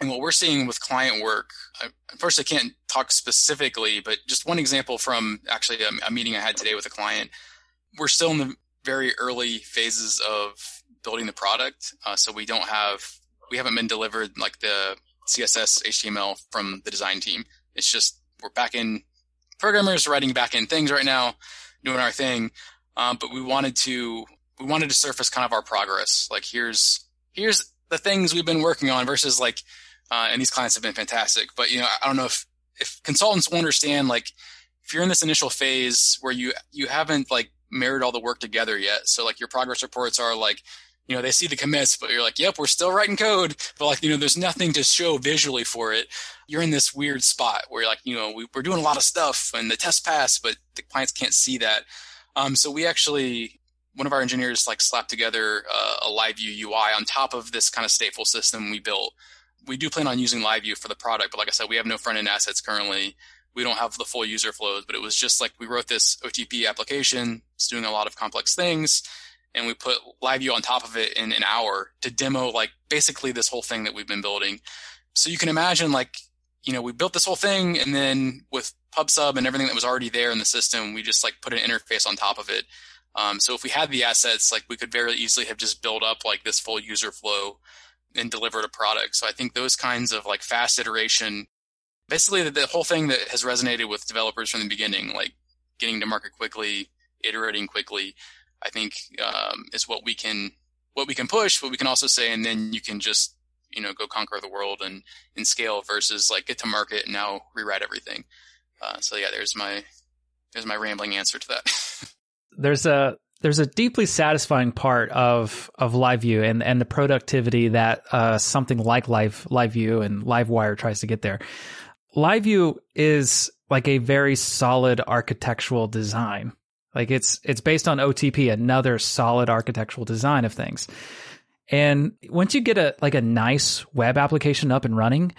And what we're seeing with client work, I, first I can't talk specifically, but just one example from actually a, a meeting I had today with a client. We're still in the very early phases of building the product, uh, so we don't have we haven't been delivered like the CSS HTML from the design team. It's just we're back in programmers writing back end things right now, doing our thing. Um, but we wanted to we wanted to surface kind of our progress. Like here's here's the things we've been working on versus like uh, and these clients have been fantastic. But you know, I don't know if if consultants understand like if you're in this initial phase where you you haven't like married all the work together yet. So like your progress reports are like you know they see the commits but you're like yep we're still writing code but like you know there's nothing to show visually for it you're in this weird spot where like you know we, are doing a lot of stuff and the test pass but the clients can't see that um, so we actually one of our engineers like slapped together uh, a live view ui on top of this kind of stateful system we built we do plan on using live LiveView for the product, but like I said, we have no front end assets currently. We don't have the full user flows, but it was just like we wrote this OTP application. It's doing a lot of complex things. And we put LiveView on top of it in an hour to demo like basically this whole thing that we've been building. So you can imagine like, you know, we built this whole thing and then with PubSub and everything that was already there in the system, we just like put an interface on top of it. Um, so if we had the assets, like we could very easily have just built up like this full user flow and delivered a product. So I think those kinds of like fast iteration, basically the, the whole thing that has resonated with developers from the beginning, like getting to market quickly, iterating quickly, I think um, is what we can what we can push, what we can also say, and then you can just you know go conquer the world and and scale versus like get to market and now rewrite everything. Uh, so yeah, there's my there's my rambling answer to that. *laughs* there's a there's a deeply satisfying part of of LiveView and and the productivity that uh, something like Live LiveView and LiveWire tries to get there. LiveView is like a very solid architectural design. Like it's it's based on OTP, another solid architectural design of things. And once you get a like a nice web application up and running,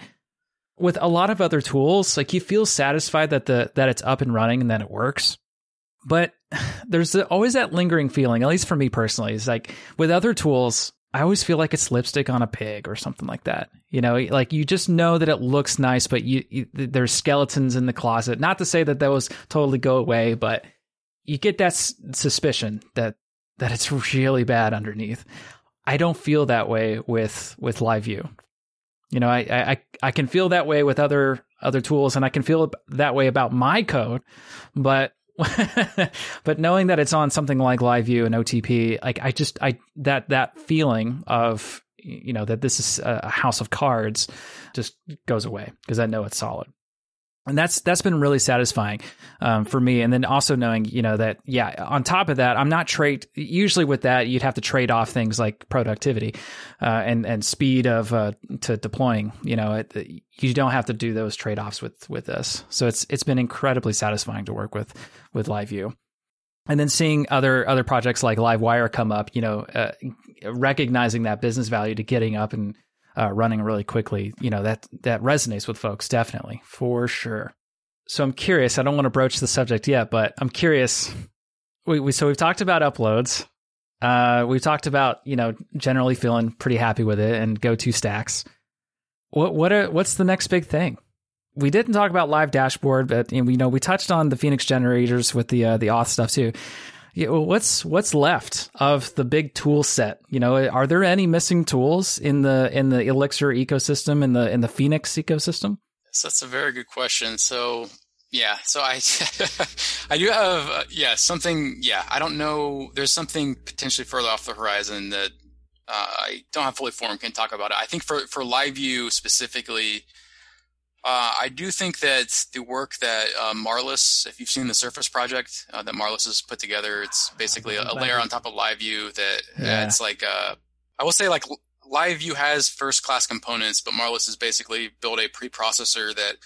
with a lot of other tools, like you feel satisfied that the that it's up and running and that it works. But *sighs* there's always that lingering feeling, at least for me personally, is like with other tools, I always feel like it's lipstick on a pig or something like that. You know, like you just know that it looks nice, but you, you, there's skeletons in the closet. Not to say that those totally go away, but you get that s- suspicion that that it's really bad underneath. I don't feel that way with with LiveView. You know, I I I can feel that way with other other tools, and I can feel that way about my code, but *laughs* but knowing that it's on something like LiveView and OTP, like I just I that that feeling of you know that this is a house of cards just goes away because I know it's solid and that's that's been really satisfying um, for me. And then also knowing, you know, that yeah, on top of that, I'm not trade. Usually with that, you'd have to trade off things like productivity uh, and and speed of uh, to deploying. You know, it, you don't have to do those trade offs with with this. So it's it's been incredibly satisfying to work with with LiveView. And then seeing other other projects like LiveWire come up, you know, uh, recognizing that business value to getting up and uh, running really quickly, you know, that, that resonates with folks definitely for sure. So I'm curious, I don't want to broach the subject yet, but I'm curious. We, we so we've talked about uploads. Uh, we've talked about, you know, generally feeling pretty happy with it and go to stacks. What, what are, what's the next big thing? We didn't talk about live dashboard, but you know, we touched on the Phoenix generators with the, uh, the auth stuff too. Yeah, well, what's what's left of the big tool set? You know, are there any missing tools in the in the Elixir ecosystem in the in the Phoenix ecosystem? So that's a very good question. So yeah, so I *laughs* I do have uh, yeah something yeah I don't know. There's something potentially further off the horizon that uh, I don't have fully formed can talk about it. I think for for LiveView specifically, uh, I do think that the work that uh, Marlus, if you've seen the Surface project uh, that Marlus has put together, it's basically a, a layer on top of LiveView that yeah. adds like uh, I will say like LiveView has first class components, but Marlus has basically built a preprocessor that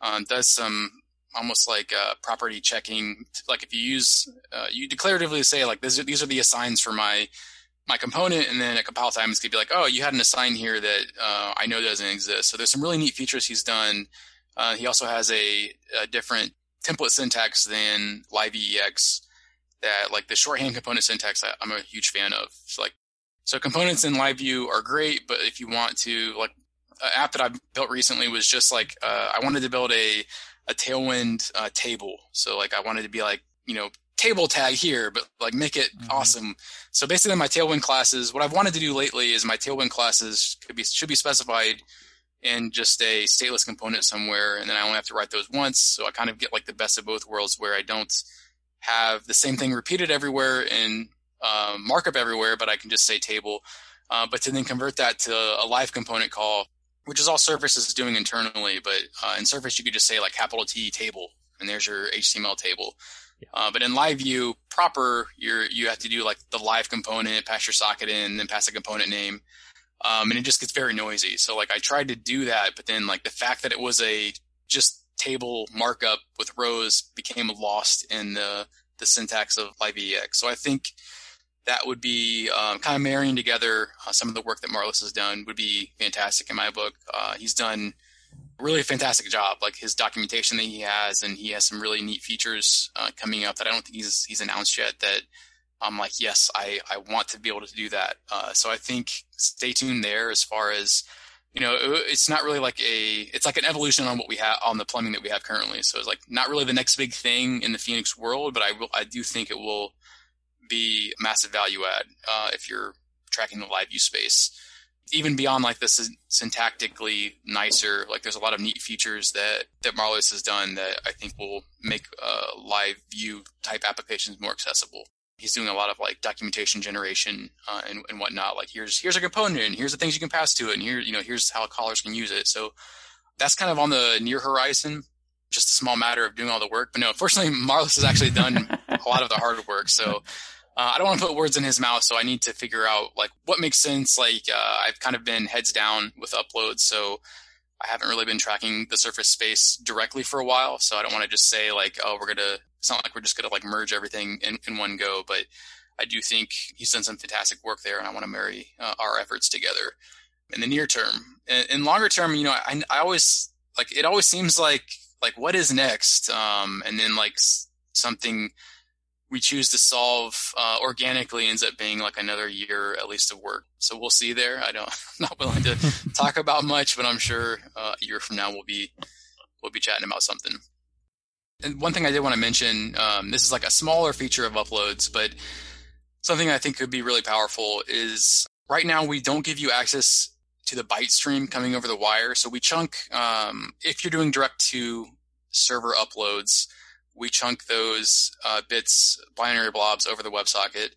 um, does some almost like uh, property checking. Like if you use, uh, you declaratively say like these are, these are the assigns for my my component, and then at compile time, it's gonna be like, oh, you had an assign here that uh, I know doesn't exist. So there's some really neat features he's done. Uh, he also has a, a, different template syntax than LiveEX that like the shorthand component syntax I, am a huge fan of. So like So components in LiveView are great, but if you want to like an app that I built recently was just like uh, I wanted to build a a Tailwind uh, table. So like I wanted to be like you know table tag here, but like make it mm-hmm. awesome. So basically, my Tailwind classes, what I've wanted to do lately is my Tailwind classes could be should be specified in just a stateless component somewhere, and then I only have to write those once. So I kind of get like the best of both worlds, where I don't have the same thing repeated everywhere and uh, markup everywhere, but I can just say table. Uh, but to then convert that to a live component call, which is all Surface is doing internally. But uh, in Surface, you could just say like capital T table, and there's your HTML table. Uh, but in live view proper, you're you have to do like the live component, pass your socket in, then pass a component name, um, and it just gets very noisy. So like I tried to do that, but then like the fact that it was a just table markup with rows became lost in the the syntax of LiveEX. So I think that would be um, kind of marrying together uh, some of the work that Marlus has done would be fantastic in my book. Uh, he's done really a fantastic job. Like his documentation that he has, and he has some really neat features uh, coming up that I don't think he's he's announced yet. That I'm like, yes, I I want to be able to do that. Uh, so I think stay tuned there as far as you know, it's not really like a, it's like an evolution on what we have on the plumbing that we have currently. So it's like not really the next big thing in the Phoenix world, but I will, I do think it will be massive value add uh, if you're tracking the live view space even beyond like this syntactically nicer, like there's a lot of neat features that that Marlus has done that I think will make uh, live view type applications more accessible. He's doing a lot of like documentation generation uh, and, and whatnot. Like here's here's a component, and here's the things you can pass to it, and here you know here's how callers can use it. So that's kind of on the near horizon. Just a small matter of doing all the work, but no, fortunately, *laughs* Marlus has actually done a lot of the hard work. So uh, I don't want to put words in his mouth, so I need to figure out like what makes sense. Like uh, I've kind of been heads down with uploads, so I haven't really been tracking the surface space directly for a while. So I don't want to just say like, oh, we're gonna. It's not like we're just gonna like merge everything in, in one go, but I do think he's done some fantastic work there, and I want to marry uh, our efforts together in the near term. In, in longer term, you know, I, I always like it. Always seems like like what is next, um, and then like something we choose to solve uh, organically ends up being like another year at least of work. So we'll see there. I don't, *laughs* I'm not willing to *laughs* talk about much, but I'm sure uh, a year from now we'll be we'll be chatting about something. And one thing I did want to mention, um, this is like a smaller feature of uploads, but something I think could be really powerful is right now we don't give you access to the byte stream coming over the wire. So we chunk um, if you're doing direct to server uploads we chunk those uh, bits, binary blobs over the WebSocket.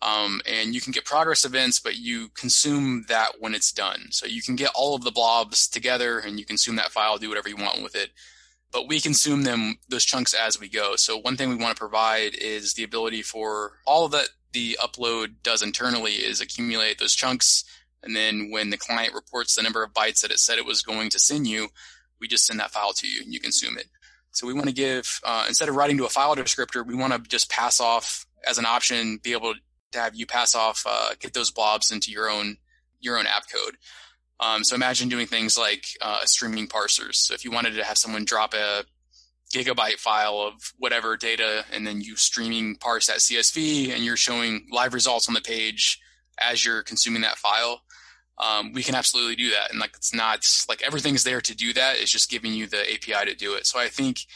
Um, and you can get progress events, but you consume that when it's done. So you can get all of the blobs together and you consume that file, do whatever you want with it. But we consume them, those chunks as we go. So one thing we want to provide is the ability for all that the upload does internally is accumulate those chunks. And then when the client reports the number of bytes that it said it was going to send you, we just send that file to you and you consume it. So we want to give, uh, instead of writing to a file descriptor, we want to just pass off as an option, be able to have you pass off, uh, get those blobs into your own, your own app code. Um, so imagine doing things like uh, streaming parsers. So if you wanted to have someone drop a gigabyte file of whatever data and then you streaming parse that CSV and you're showing live results on the page as you're consuming that file, um, we can absolutely do that. And like, it's not like everything's there to do that. It's just giving you the API to do it. So I think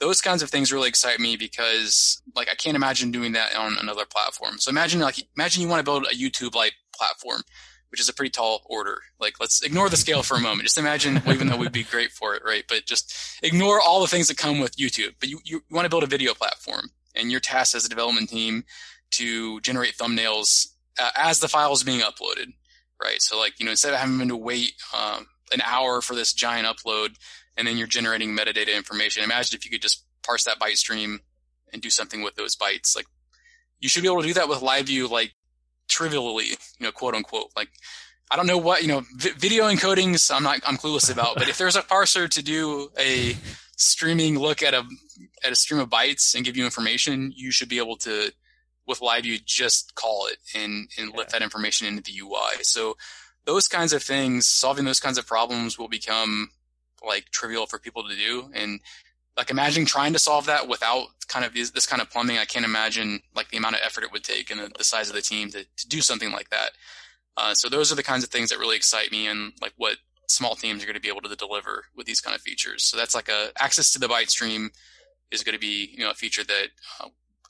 those kinds of things really excite me because like I can't imagine doing that on another platform. So imagine like imagine you want to build a YouTube like platform, which is a pretty tall order. Like let's ignore the scale for a moment. Just imagine, well, even though we'd be great for it, right? But just ignore all the things that come with YouTube. But you, you want to build a video platform and your task as a development team to generate thumbnails uh, as the file is being uploaded right? So like, you know, instead of having to wait um, an hour for this giant upload and then you're generating metadata information, imagine if you could just parse that byte stream and do something with those bytes. Like you should be able to do that with LiveView, like trivially, you know, quote unquote. Like I don't know what, you know, video encodings I'm not, I'm clueless about, but if there's a parser to do a streaming look at a, at a stream of bytes and give you information, you should be able to with live you just call it and, and yeah. lift that information into the UI. So those kinds of things, solving those kinds of problems will become like trivial for people to do. And like imagine trying to solve that without kind of this, this kind of plumbing. I can't imagine like the amount of effort it would take and the, the size of the team to, to do something like that. Uh, so those are the kinds of things that really excite me and like what small teams are going to be able to deliver with these kind of features. So that's like a access to the byte stream is going to be, you know, a feature that uh,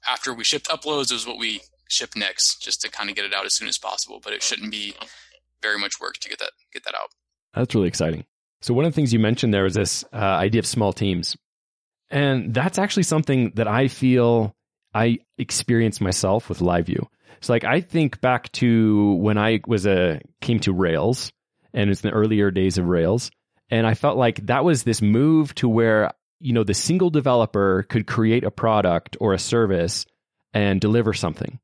after we shipped uploads is what we ship next just to kind of get it out as soon as possible. But it shouldn't be very much work to get that, get that out. That's really exciting. So one of the things you mentioned there was this uh, idea of small teams. And that's actually something that I feel I experienced myself with LiveView. So like I think back to when I was a came to Rails and it's the earlier days of Rails. And I felt like that was this move to where, you know, the single developer could create a product or a service and deliver something.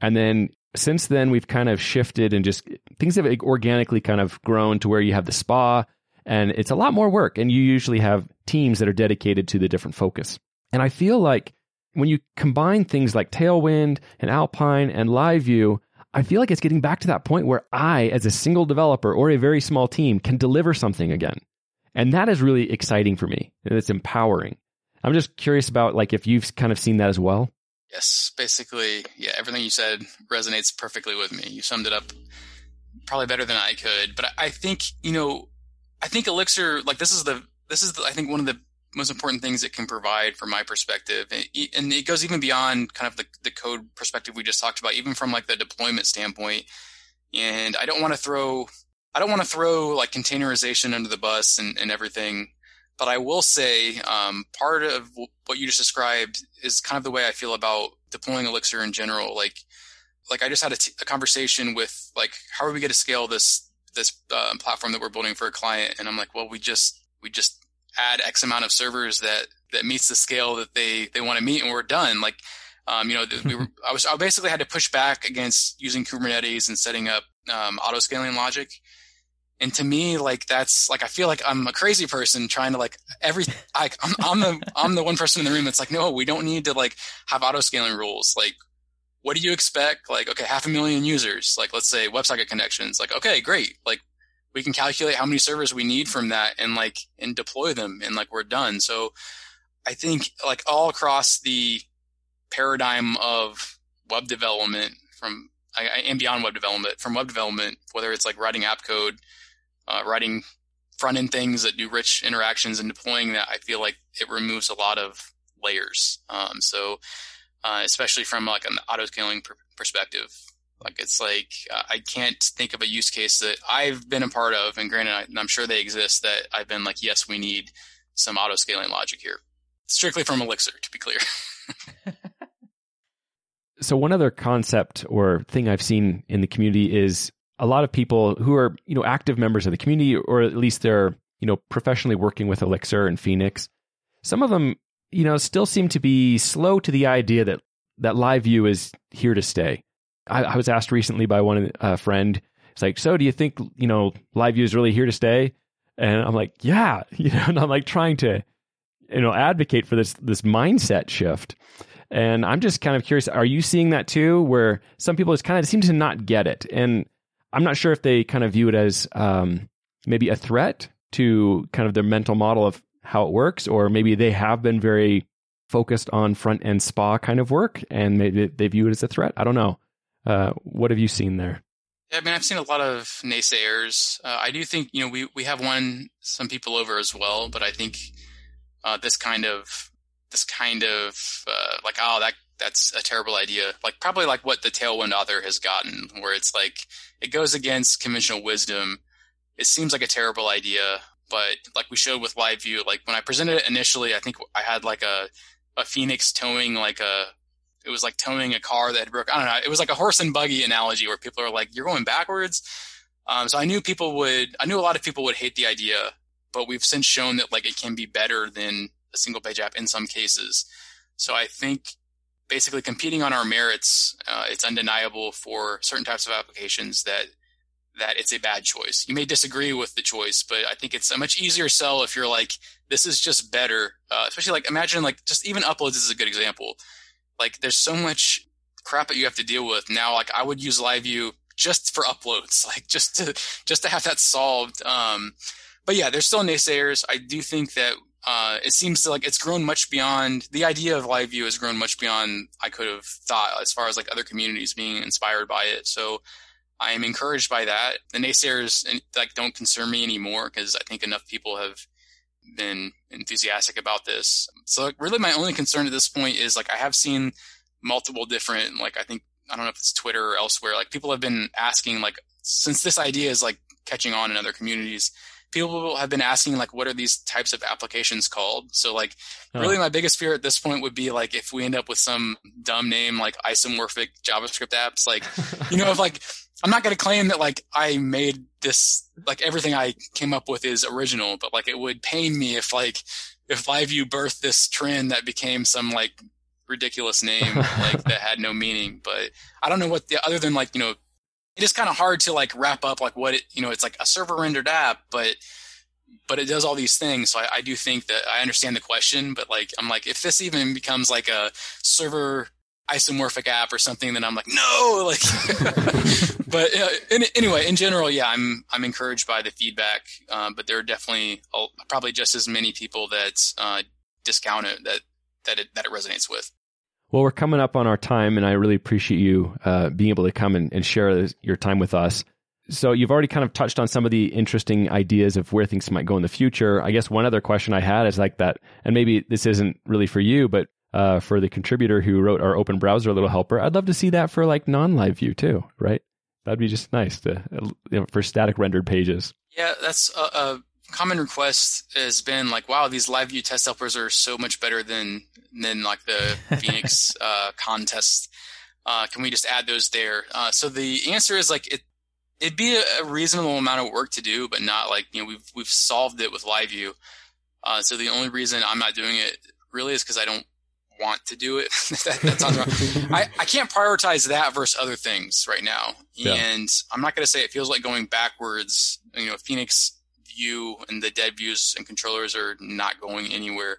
And then since then, we've kind of shifted and just things have organically kind of grown to where you have the spa and it's a lot more work. And you usually have teams that are dedicated to the different focus. And I feel like when you combine things like Tailwind and Alpine and LiveView, I feel like it's getting back to that point where I, as a single developer or a very small team, can deliver something again. And that is really exciting for me. It's empowering. I'm just curious about like if you've kind of seen that as well. Yes, basically, yeah, everything you said resonates perfectly with me. You summed it up probably better than I could. But I think, you know, I think Elixir, like this is the, this is the, I think one of the most important things it can provide from my perspective. And it goes even beyond kind of the, the code perspective we just talked about, even from like the deployment standpoint. And I don't want to throw, I don't want to throw like containerization under the bus and, and everything. But I will say, um, part of what you just described is kind of the way I feel about deploying Elixir in general. Like, like I just had a, t- a conversation with like, how are we going to scale this, this uh, platform that we're building for a client? And I'm like, well, we just, we just add X amount of servers that that meets the scale that they they want to meet, and we're done. Like, um, you know, we were, I was I basically had to push back against using Kubernetes and setting up um, auto scaling logic. And to me, like that's like I feel like I'm a crazy person trying to like every I, I'm, I'm the I'm the one person in the room that's like, no, we don't need to like have auto scaling rules. Like, what do you expect? Like, okay, half a million users. Like, let's say WebSocket connections. Like, okay, great. Like, we can calculate how many servers we need from that and like and deploy them and like we're done. So I think like all across the paradigm of web development from and beyond web development from web development, whether it's like writing app code, uh, writing front end things that do rich interactions and deploying that, I feel like it removes a lot of layers. Um, so, uh, especially from like an auto scaling pr- perspective, like it's like uh, I can't think of a use case that I've been a part of, and granted, I, I'm sure they exist. That I've been like, yes, we need some auto scaling logic here, strictly from Elixir, to be clear. *laughs* *laughs* so one other concept or thing I've seen in the community is a lot of people who are you know active members of the community, or at least they're you know professionally working with Elixir and Phoenix. Some of them, you know, still seem to be slow to the idea that that LiveView is here to stay I, I was asked recently by one uh, friend. It's like, so do you think you know LiveView is really here to stay? And I'm like, yeah, *laughs* you know, and I'm like trying to, you know, advocate for this this mindset shift. And I'm just kind of curious, are you seeing that too, where some people just kind of seem to not get it? And I'm not sure if they kind of view it as um, maybe a threat to kind of their mental model of how it works, or maybe they have been very focused on front end spa kind of work and maybe they view it as a threat. I don't know. Uh, what have you seen there? I mean, I've seen a lot of naysayers. Uh, I do think you know we we have won some people over as well, but I think uh, this kind of this kind of uh, like oh that that's a terrible idea. Like probably like what the Tailwind author has gotten, where it's like it goes against conventional wisdom. It seems like a terrible idea, but like we showed with Live View, like when I presented it initially, I think I had like a a Phoenix towing like a it was like towing a car that had broke. I don't know. It was like a horse and buggy analogy where people are like, "You're going backwards." Um, so I knew people would. I knew a lot of people would hate the idea, but we've since shown that like it can be better than a single page app in some cases. So I think basically competing on our merits, uh, it's undeniable for certain types of applications that that it's a bad choice. You may disagree with the choice, but I think it's a much easier sell if you're like, this is just better. Uh, especially like imagine like just even uploads is a good example like there's so much crap that you have to deal with now. Like I would use LiveView just for uploads, *laughs* like just to just to have that solved. Um, but yeah, there's still naysayers. I do think that uh, it seems like it's grown much beyond the idea of live view has grown much beyond I could have thought as far as like other communities being inspired by it. So I am encouraged by that. The naysayers like don't concern me anymore because I think enough people have been enthusiastic about this. So like, really my only concern at this point is like I have seen multiple different like I think I don't know if it's Twitter or elsewhere like people have been asking like since this idea is like catching on in other communities people have been asking like what are these types of applications called? So like oh. really my biggest fear at this point would be like if we end up with some dumb name like isomorphic javascript apps. Like *laughs* you know if like i'm not going to claim that like i made this like everything i came up with is original but like it would pain me if like if LiveView birthed this trend that became some like ridiculous name like *laughs* that had no meaning. But i don't know what the other than like you know it is kind of hard to like wrap up like what it you know it's like a server rendered app but but it does all these things so I, I, do think that i understand the question but like i'm like if this even becomes like a server isomorphic app or something then i'm like no! *laughs* Like *laughs* but uh, in, anyway in general yeah i'm i'm encouraged by the feedback um, but there are definitely probably just as many people that uh, discount it that that it that it resonates with well, we're coming up on our time, and I really appreciate you uh, being able to come and, and share your time with us. So, you've already kind of touched on some of the interesting ideas of where things might go in the future. I guess one other question I had is like that, and maybe this isn't really for you, but uh, for the contributor who wrote our open browser little helper, I'd love to see that for like non live view too, right? That'd be just nice to you know, for static rendered pages. Yeah, that's common request has been like, wow, these live view test helpers are so much better than than like the *laughs* Phoenix uh, ConnTest. Uh, can we just add those there? Uh, so the answer is like it. It'd be a, reasonable amount of work to do, but not like you know we've we've solved it with live view. Uh, so the only reason I'm not doing it really is because I don't want to do it. *laughs* that, that, sounds wrong. I, I can't prioritize that versus other things right now. Yeah. And I'm not going to say it feels like going backwards. You know, Phoenix view and the dead views and controllers are not going anywhere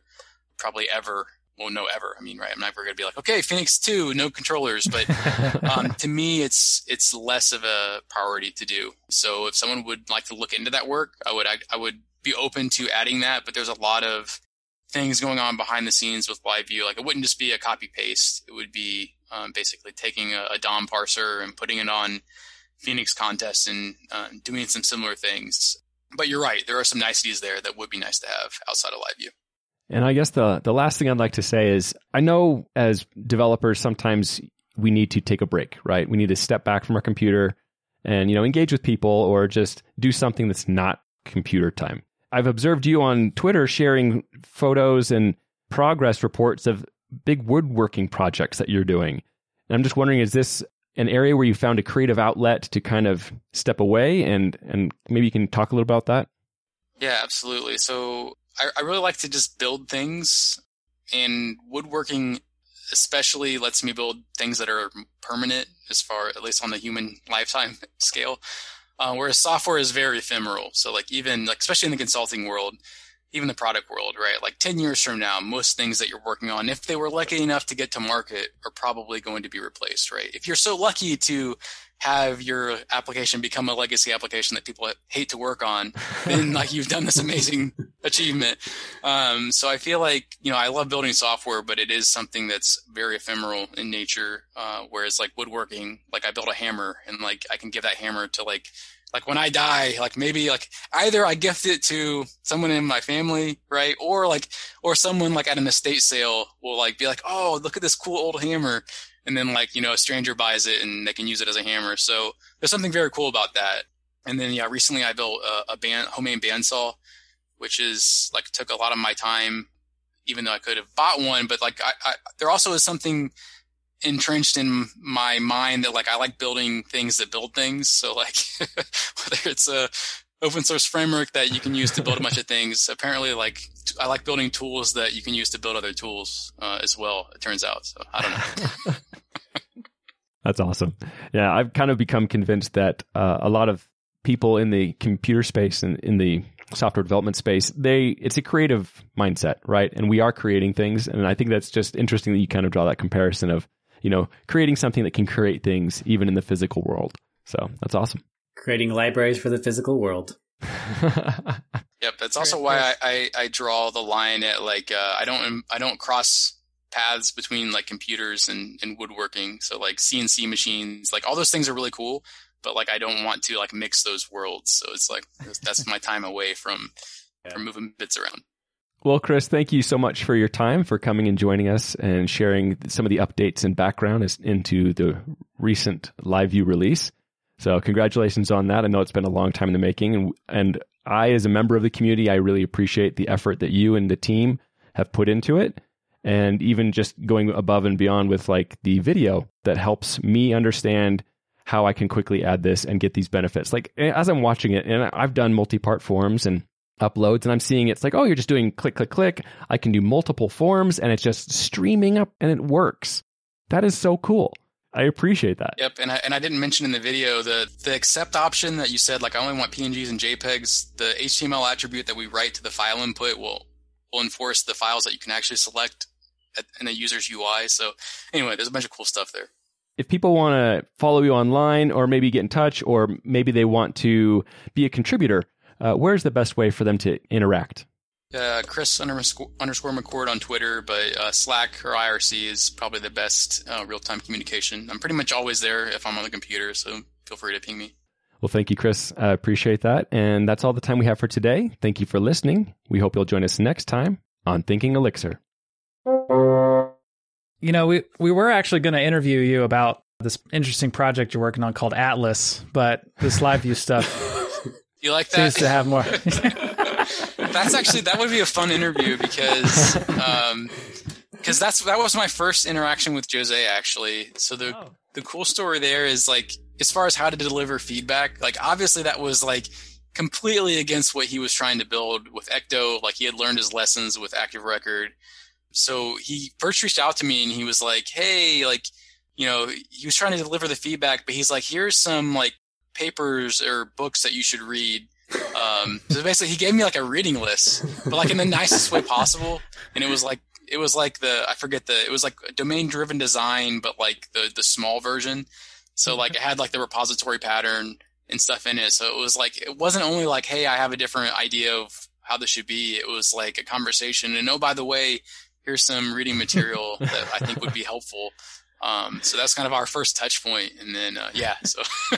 probably ever. Well no ever. I mean right i'm never going to be like okay phoenix 2 no controllers. But *laughs* um, to me it's it's less of a priority to do. So if someone would like to look into that work i would i, I would be open to adding that. But there's a lot of things going on behind the scenes with live view like it wouldn't just be a copy paste it would be um, basically taking a, a dom parser and putting it on phoenix ConnTest and uh, doing some similar things but you're right. There are some niceties there that would be nice to have outside of LiveView. And I guess the the last thing I'd like to say is I know as developers sometimes we need to take a break, right? We need to step back from our computer and you know engage with people or just do something that's not computer time. I've observed you on Twitter sharing photos and progress reports of big woodworking projects that you're doing. And I'm just wondering is this an area where you found a creative outlet to kind of step away and and maybe you can talk a little about that? Yeah absolutely. So i, I really like to just build things and woodworking especially lets me build things that are permanent as far at least on the human *laughs* lifetime scale. Uh, whereas software is very ephemeral. So like even like especially in the consulting world even the product world, right? Like 10 years from now, most things that you're working on, if they were lucky enough to get to market, are probably going to be replaced, right? If you're so lucky to have your application become a legacy application that people hate to work on, then *laughs* like you've done this amazing achievement. Um, so I feel like, you know, I love building software, but it is something that's very ephemeral in nature. Uh, whereas like woodworking, like I built a hammer and like I can give that hammer to like like when I die, like maybe like either I gift it to someone in my family, right? Or like, or someone like at an estate sale will like be like, oh, look at this cool old hammer. And then like, you know, a stranger buys it and they can use it as a hammer. So there's something very cool about that. And then, yeah, recently I built a, a band, homemade bandsaw, which is like took a lot of my time, even though I could have bought one. But like, I, I there also is something entrenched in my mind that like I like building things that build things. So like *laughs* whether it's a open source framework that you can use to build a bunch of things, apparently like I like building tools that you can use to build other tools uh, as well. It turns out. So I don't know. *laughs* That's awesome. Yeah, I've kind of become convinced that uh, a lot of people in the computer space and in the software development space, they it's a creative mindset, right? And we are creating things, and I think that's just interesting that you kind of draw that comparison of you know, creating something that can create things even in the physical world. So that's awesome. Creating libraries for the physical world. *laughs* yep, that's also why I, I, I, draw the line at like uh, I don't I don't cross paths between like computers and, and woodworking. So like CNC machines, like all those things are really cool, but like I don't want to like mix those worlds. So it's like that's my time away from *laughs* Yeah. from moving bits around. Well, Chris, thank you so much for your time, for coming and joining us and sharing some of the updates and background as, into the recent live view release. So, congratulations on that. I know it's been a long time in the making, and and I, as a member of the community, I really appreciate the effort that you and the team have put into it, and even just going above and beyond with like the video that helps me understand how I can quickly add this and get these benefits. Like as I'm watching it, and I've done multi-part forms and uploads and I'm seeing it's like, oh, you're just doing click, click, click. I can do multiple forms and it's just streaming up and it works. That is so cool. I appreciate that. Yep, and I, and I didn't mention in the video the the accept option that you said like I only want PNGs and JPEGs. The HTML attribute that we write to the file input will will enforce the files that you can actually select at, in the user's UI. So anyway, there's a bunch of cool stuff there. If people want to follow you online or maybe get in touch or maybe they want to be a contributor, uh, where's the best way for them to interact? Uh, Chris underscore, underscore McCord on Twitter, but uh, Slack or IRC is probably the best uh, real time communication. I'm pretty much always there if I'm on the computer, so feel free to ping me. Well, thank you, Chris. I appreciate that. And that's all the time we have for today. Thank you for listening. We hope you'll join us next time on Thinking Elixir. You know, we we were actually going to interview you about this interesting project you're working on called Atlas, but this live view stuff *laughs* You like that? seems to have more. *laughs* that's actually that would be a fun interview because um because that's that was my first interaction with Jose actually. So the Oh. the cool story there is like as far as how to deliver feedback, like obviously that was like completely against what he was trying to build with Ecto. Like he had learned his lessons with Active Record. So he first reached out to me and he was like, Hey, like, you know, he was trying to deliver the feedback, but he's like, here's some like papers or books that you should read. Um, *laughs* so basically he gave me like a reading list, but like in the nicest way possible. And it was like, it was like the, I forget the, it was like domain driven design, but like the, the small version. So like it had like the repository pattern and stuff in it. So it was like, it wasn't only like, Hey, I have a different idea of how this should be. It was like a conversation. And oh, by the way, here's some reading material *laughs* that I think would be helpful. Um, so that's kind of our first touch point. And then, uh, yeah, so *laughs*